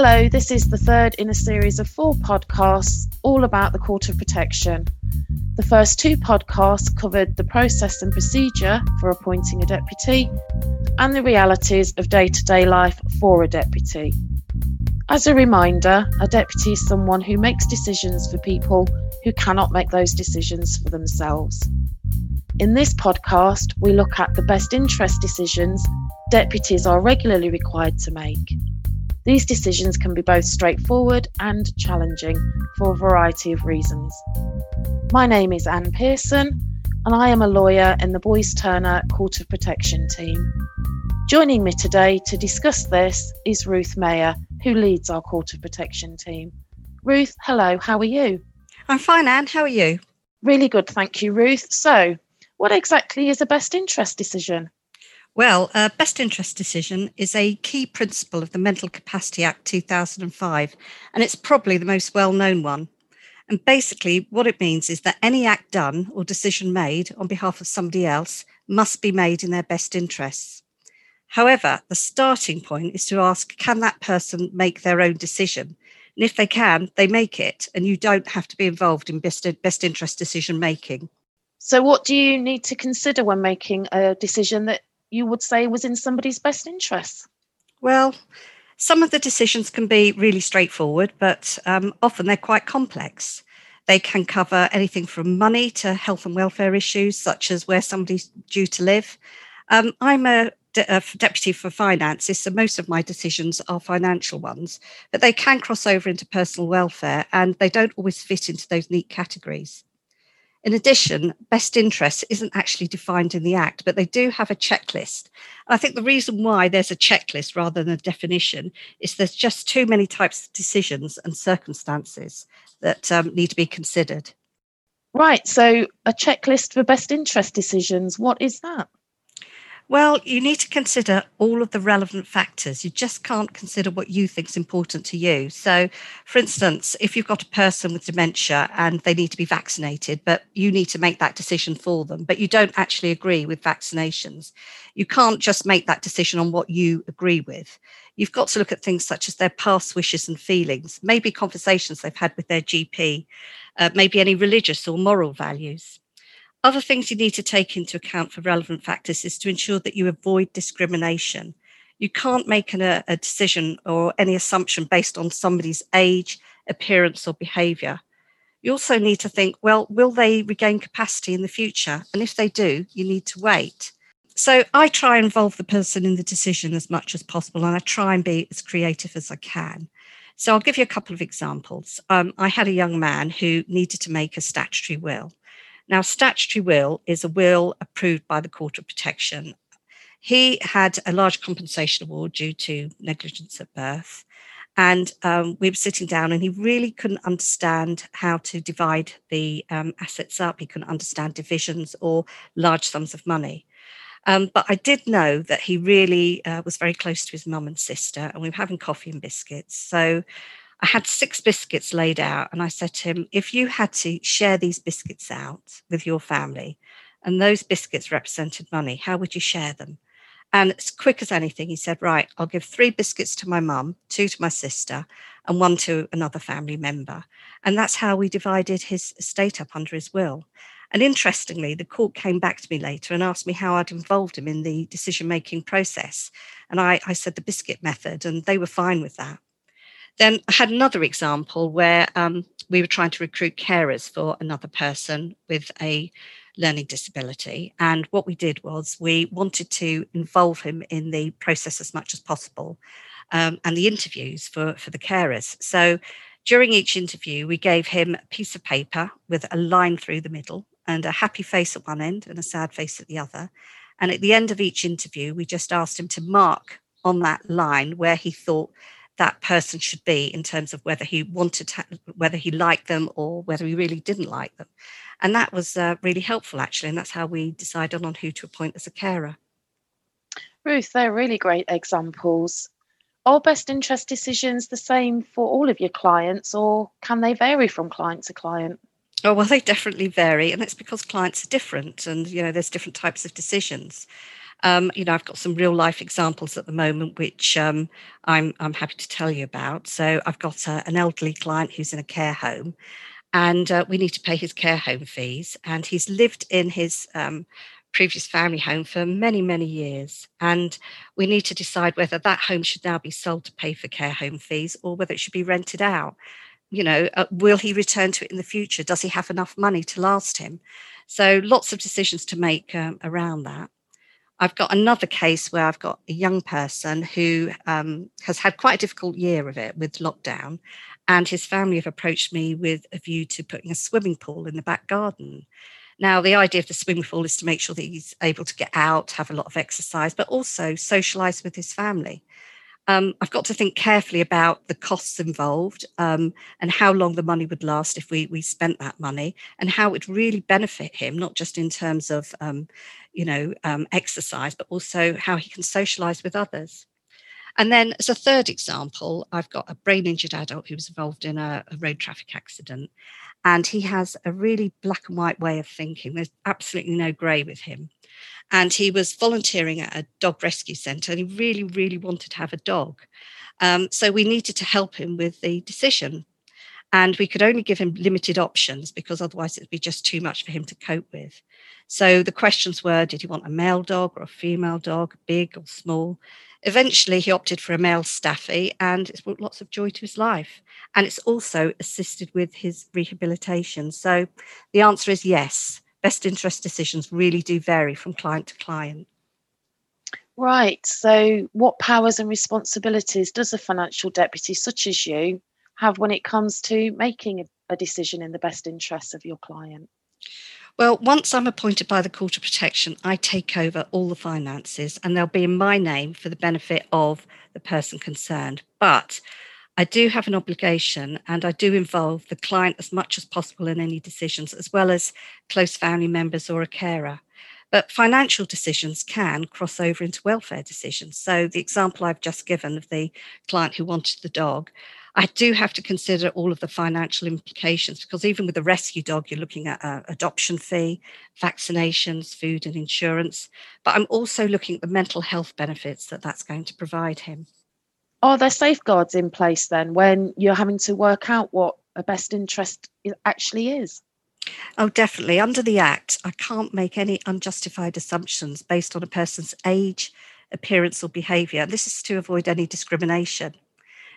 Hello, this is the third in a series of four podcasts all about the Court of Protection. The first two podcasts covered the process and procedure for appointing a deputy and the realities of day to day life for a deputy. As a reminder, a deputy is someone who makes decisions for people who cannot make those decisions for themselves. In this podcast, we look at the best interest decisions deputies are regularly required to make. These decisions can be both straightforward and challenging for a variety of reasons. My name is Anne Pearson, and I am a lawyer in the Boyes Turner Court of Protection team. Joining me today to discuss this is Ruth Meyer, who leads our Court of Protection team. Ruth, hello, how are you? I'm fine, Anne. How are you? Really good, thank you, Ruth. So, what exactly is a best interest decision? Well, a best interest decision is a key principle of the Mental Capacity Act 2005, and it's probably the most well known one. And basically, what it means is that any act done or decision made on behalf of somebody else must be made in their best interests. However, the starting point is to ask can that person make their own decision? And if they can, they make it, and you don't have to be involved in best, best interest decision making. So, what do you need to consider when making a decision that you would say was in somebody's best interests? Well, some of the decisions can be really straightforward, but um, often they're quite complex. They can cover anything from money to health and welfare issues, such as where somebody's due to live. Um, I'm a, de- a, deputy for finances, so most of my decisions are financial ones, but they can cross over into personal welfare and they don't always fit into those neat categories. In addition, best interest isn't actually defined in the Act, but they do have a checklist. And I think the reason why there's a checklist rather than a definition is there's just too many types of decisions and circumstances that um, need to be considered. Right. So, a checklist for best interest decisions, what is that? Well, you need to consider all of the relevant factors. You just can't consider what you think is important to you. So, for instance, if you've got a person with dementia and they need to be vaccinated, but you need to make that decision for them, but you don't actually agree with vaccinations, you can't just make that decision on what you agree with. You've got to look at things such as their past wishes and feelings, maybe conversations they've had with their GP, uh, maybe any religious or moral values. Other things you need to take into account for relevant factors is to ensure that you avoid discrimination. You can't make an, a, a decision or any assumption based on somebody's age, appearance, or behavior. You also need to think, well, will they regain capacity in the future? And if they do, you need to wait. So I try and involve the person in the decision as much as possible, and I try and be as creative as I can. So I'll give you a couple of examples. Um, I had a young man who needed to make a statutory will. Now, statutory will is a will approved by the Court of Protection. He had a large compensation award due to negligence at birth. And um, we were sitting down, and he really couldn't understand how to divide the um, assets up. He couldn't understand divisions or large sums of money. Um, but I did know that he really uh, was very close to his mum and sister, and we were having coffee and biscuits. So I had six biscuits laid out, and I said to him, if you had to share these biscuits out with your family, and those biscuits represented money, how would you share them? And as quick as anything, he said, Right, I'll give three biscuits to my mum, two to my sister, and one to another family member. And that's how we divided his estate up under his will. And interestingly, the court came back to me later and asked me how I'd involved him in the decision making process. And I, I said the biscuit method, and they were fine with that. Then I had another example where um, we were trying to recruit carers for another person with a learning disability. And what we did was we wanted to involve him in the process as much as possible um, and the interviews for, for the carers. So during each interview, we gave him a piece of paper with a line through the middle and a happy face at one end and a sad face at the other. And at the end of each interview, we just asked him to mark on that line where he thought that person should be in terms of whether he wanted to, whether he liked them or whether he really didn't like them. And that was uh, really helpful, actually. And that's how we decided on who to appoint as a carer. Ruth, they're really great examples. Are best interest decisions the same for all of your clients, or can they vary from client to client? Oh, well, they definitely vary. And it's because clients are different and, you know, there's different types of decisions. Um, you know, I've got some real life examples at the moment, which um, I'm I'm happy to tell you about. So I've got a, an elderly client who's in a care home, and uh, we need to pay his care home fees. And he's lived in his um, previous family home for many, many years. And we need to decide whether that home should now be sold to pay for care home fees or whether it should be rented out. You know, uh, will he return to it in the future? Does he have enough money to last him? So, lots of decisions to make um, around that. I've got another case where I've got a young person who um, has had quite a difficult year of it with lockdown, and his family have approached me with a view to putting a swimming pool in the back garden. Now, the idea of the swimming pool is to make sure that he's able to get out, have a lot of exercise, but also socialize with his family. Um, I've got to think carefully about the costs involved um, and how long the money would last if we, we spent that money and how it would really benefit him, not just in terms of, um, you know, um, exercise, but also how he can socialize with others. And then, as a third example, I've got a brain injured adult who was involved in a, a road traffic accident. And he has a really black and white way of thinking. There's absolutely no grey with him. And he was volunteering at a dog rescue centre and he really, really wanted to have a dog. Um, so we needed to help him with the decision. And we could only give him limited options because otherwise it'd be just too much for him to cope with. So the questions were did he want a male dog or a female dog, big or small? Eventually, he opted for a male staffy, and it's brought lots of joy to his life. And it's also assisted with his rehabilitation. So the answer is yes. Best interest decisions really do vary from client to client. Right. So, what powers and responsibilities does a financial deputy such as you have when it comes to making a, decision in the best interests of your client? Well, once I'm appointed by the Court of Protection, I take over all the finances and they'll be in my name for the benefit of the person concerned. But I do have an obligation and I do involve the client as much as possible in any decisions, as well as close family members or a carer. But financial decisions can cross over into welfare decisions. So, the example I've just given of the client who wanted the dog, I do have to consider all of the financial implications because even with a rescue dog, you're looking at uh, adoption fee, vaccinations, food, and insurance. But I'm also looking at the mental health benefits that that's going to provide him. Are there safeguards in place then when you're having to work out what a best interest actually is? Oh, definitely. Under the Act, I can't make any unjustified assumptions based on a person's age, appearance, or behaviour. This is to avoid any discrimination.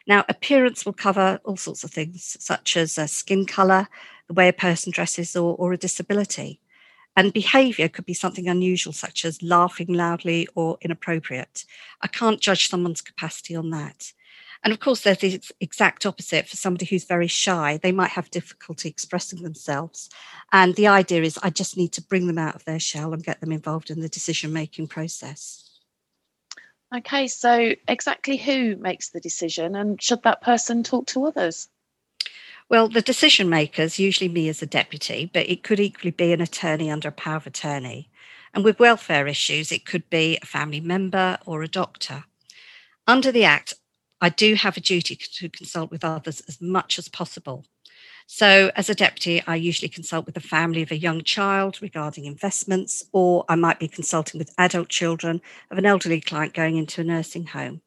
Now, appearance will cover all sorts of things, such as uh, skin colour, the way a person dresses, or, or a disability. And behaviour could be something unusual, such as laughing loudly or inappropriate. I can't judge someone's capacity on that. And of course, there's the exact opposite for somebody who's very shy. They might have difficulty expressing themselves. And the idea is I just need to bring them out of their shell and get them involved in the decision making process. Okay, so exactly who makes the decision and should that person talk to others? Well, the decision makers, usually me as a deputy, but it could equally be an attorney under a power of attorney. And with welfare issues, it could be a family member or a doctor. Under the Act, I do have a duty to consult with others as much as possible. So, as a deputy, I usually consult with the family of a young child regarding investments, or I might be consulting with adult children of an elderly client going into a nursing home.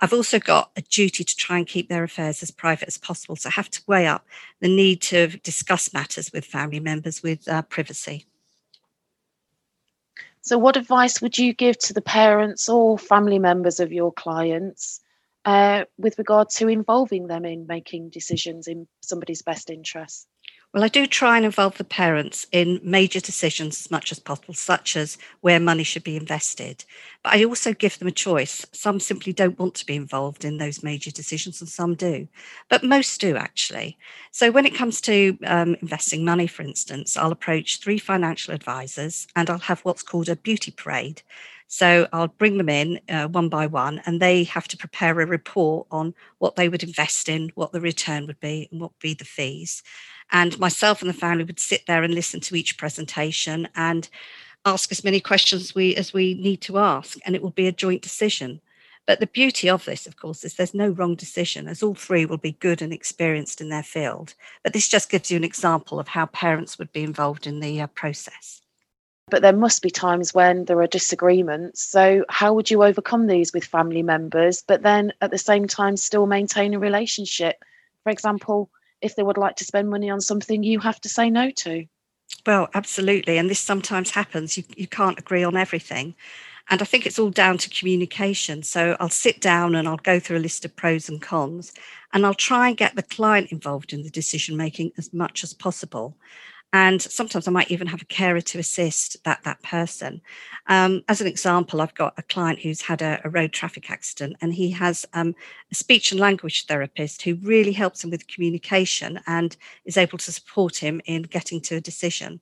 I've also got a duty to try and keep their affairs as private as possible. So I have to weigh up the need to discuss matters with family members with uh, privacy. So, what advice would you give to the parents or family members of your clients uh, with regard to involving them in making decisions in somebody's best interest? Well, I do try and involve the parents in major decisions as much as possible, such as where money should be invested. But I also give them a choice. Some simply don't want to be involved in those major decisions, and some do. But most do, actually. So when it comes to um, investing money, for instance, I'll approach three financial advisors and I'll have what's called a beauty parade. So I'll bring them in uh, one by one, and they have to prepare a report on what they would invest in, what the return would be, and what would be the fees. And myself and the family would sit there and listen to each presentation and ask as many questions as we, as we need to ask, and it will be a joint decision. But the beauty of this, of course, is there's no wrong decision, as all three will be good and experienced in their field. But this just gives you an example of how parents would be involved in the uh, process. But there must be times when there are disagreements. So, how would you overcome these with family members, but then at the same time still maintain a relationship? For example, if they would like to spend money on something you have to say no to. Well, absolutely. And this sometimes happens. You, you can't agree on everything. And I think it's all down to communication. So I'll sit down and I'll go through a list of pros and cons, and I'll try and get the client involved in the decision making as much as possible. And sometimes I might even have a carer to assist that that person. Um, as an example, I've got a client who's had a, a road traffic accident, and he has um, a speech and language therapist who really helps him with communication and is able to support him in getting to a decision.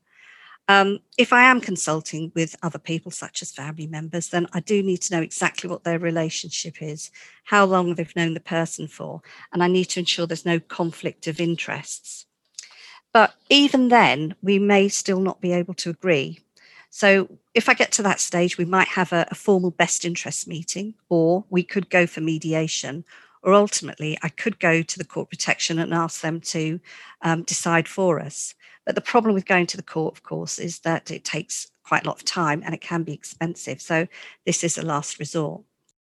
Um, if I am consulting with other people, such as family members, then I do need to know exactly what their relationship is, how long they've known the person for, and I need to ensure there's no conflict of interests. But even then, we may still not be able to agree. So, if I get to that stage, we might have a, a formal best interest meeting, or we could go for mediation, or ultimately, I could go to the court protection and ask them to um, decide for us. But the problem with going to the court, of course, is that it takes quite a lot of time and it can be expensive. So this is a last resort.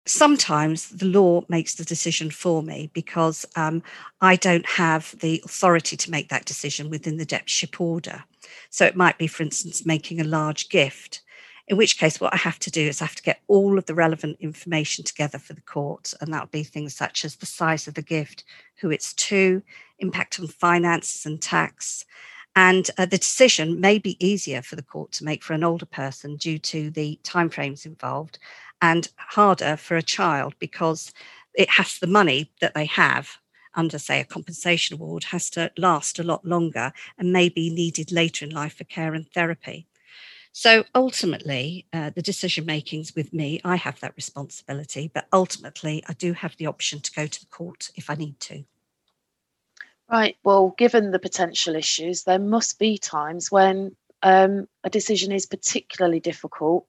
Sometimes the law makes the decision for me because um, I don't have the authority to make that decision within the deputyship order. So it might be, for instance, making a large gift in which case what i have to do is i have to get all of the relevant information together for the court and that would be things such as the size of the gift who it's to impact on finances and tax and uh, the decision may be easier for the court to make for an older person due to the timeframes involved, and harder for a child because it has the money that they have under, say, a compensation award has to last a lot longer and may be needed later in life for care and therapy. So ultimately, uh, the decision making's with me. I have that responsibility, but ultimately, I do have the option to go to the court if I need to. Right. Well, given the potential issues, there must be times when um, a decision is particularly difficult.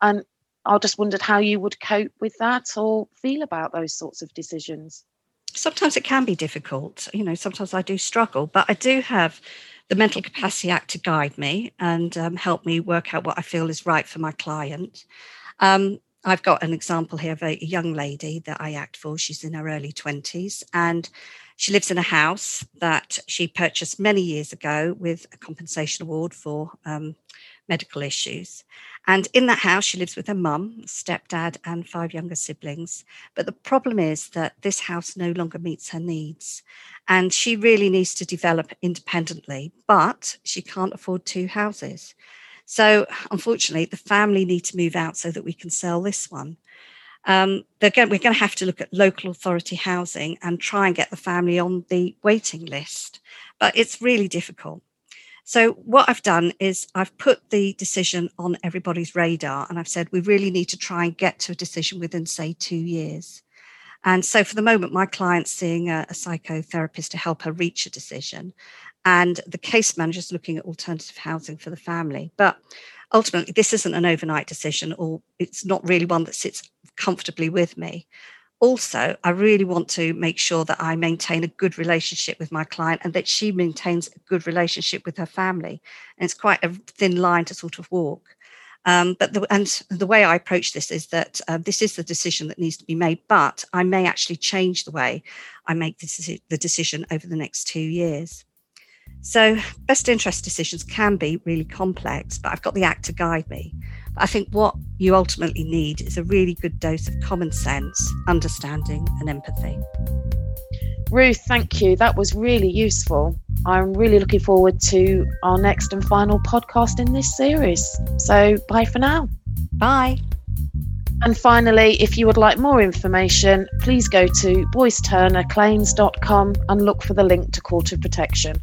And I just wondered how you would cope with that or feel about those sorts of decisions. Sometimes it can be difficult. You know, sometimes I do struggle, but I do have the Mental Capacity Act to guide me and um, help me work out what I feel is right for my client. Um, I've got an example here of a young lady that I act for. She's in her early 20s and she lives in a house that she purchased many years ago with a compensation award for um, medical issues. And in that house, she lives with her mum, stepdad, and five younger siblings. But the problem is that this house no longer meets her needs. And she really needs to develop independently, but she can't afford two houses. So, unfortunately, the family need to move out so that we can sell this one um, going, we're going to have to look at local authority housing and try and get the family on the waiting list. But it's really difficult. So, what I've done is I've put the decision on everybody's radar and I've said we really need to try and get to a decision within, say, two years. And so, for the moment, my client's seeing a, a psychotherapist to help her reach a decision. And the case manager is looking at alternative housing for the family. But ultimately, this isn't an overnight decision, or it's not really one that sits comfortably with me. Also, I really want to make sure that I maintain a good relationship with my client and that she maintains a good relationship with her family. And it's quite a thin line to sort of walk. Um, but the, and the way I approach this is that uh, this is the decision that needs to be made, but I may actually change the way I make this, the decision over the next two years. So, best interest decisions can be really complex, but I've got the act to guide me. But I think what you ultimately need is a really good dose of common sense, understanding, and empathy. Ruth, thank you. That was really useful. I'm really looking forward to our next and final podcast in this series. So, bye for now. Bye. And finally, if you would like more information, please go to boyesturnerclaims.com and look for the link to Court of Protection.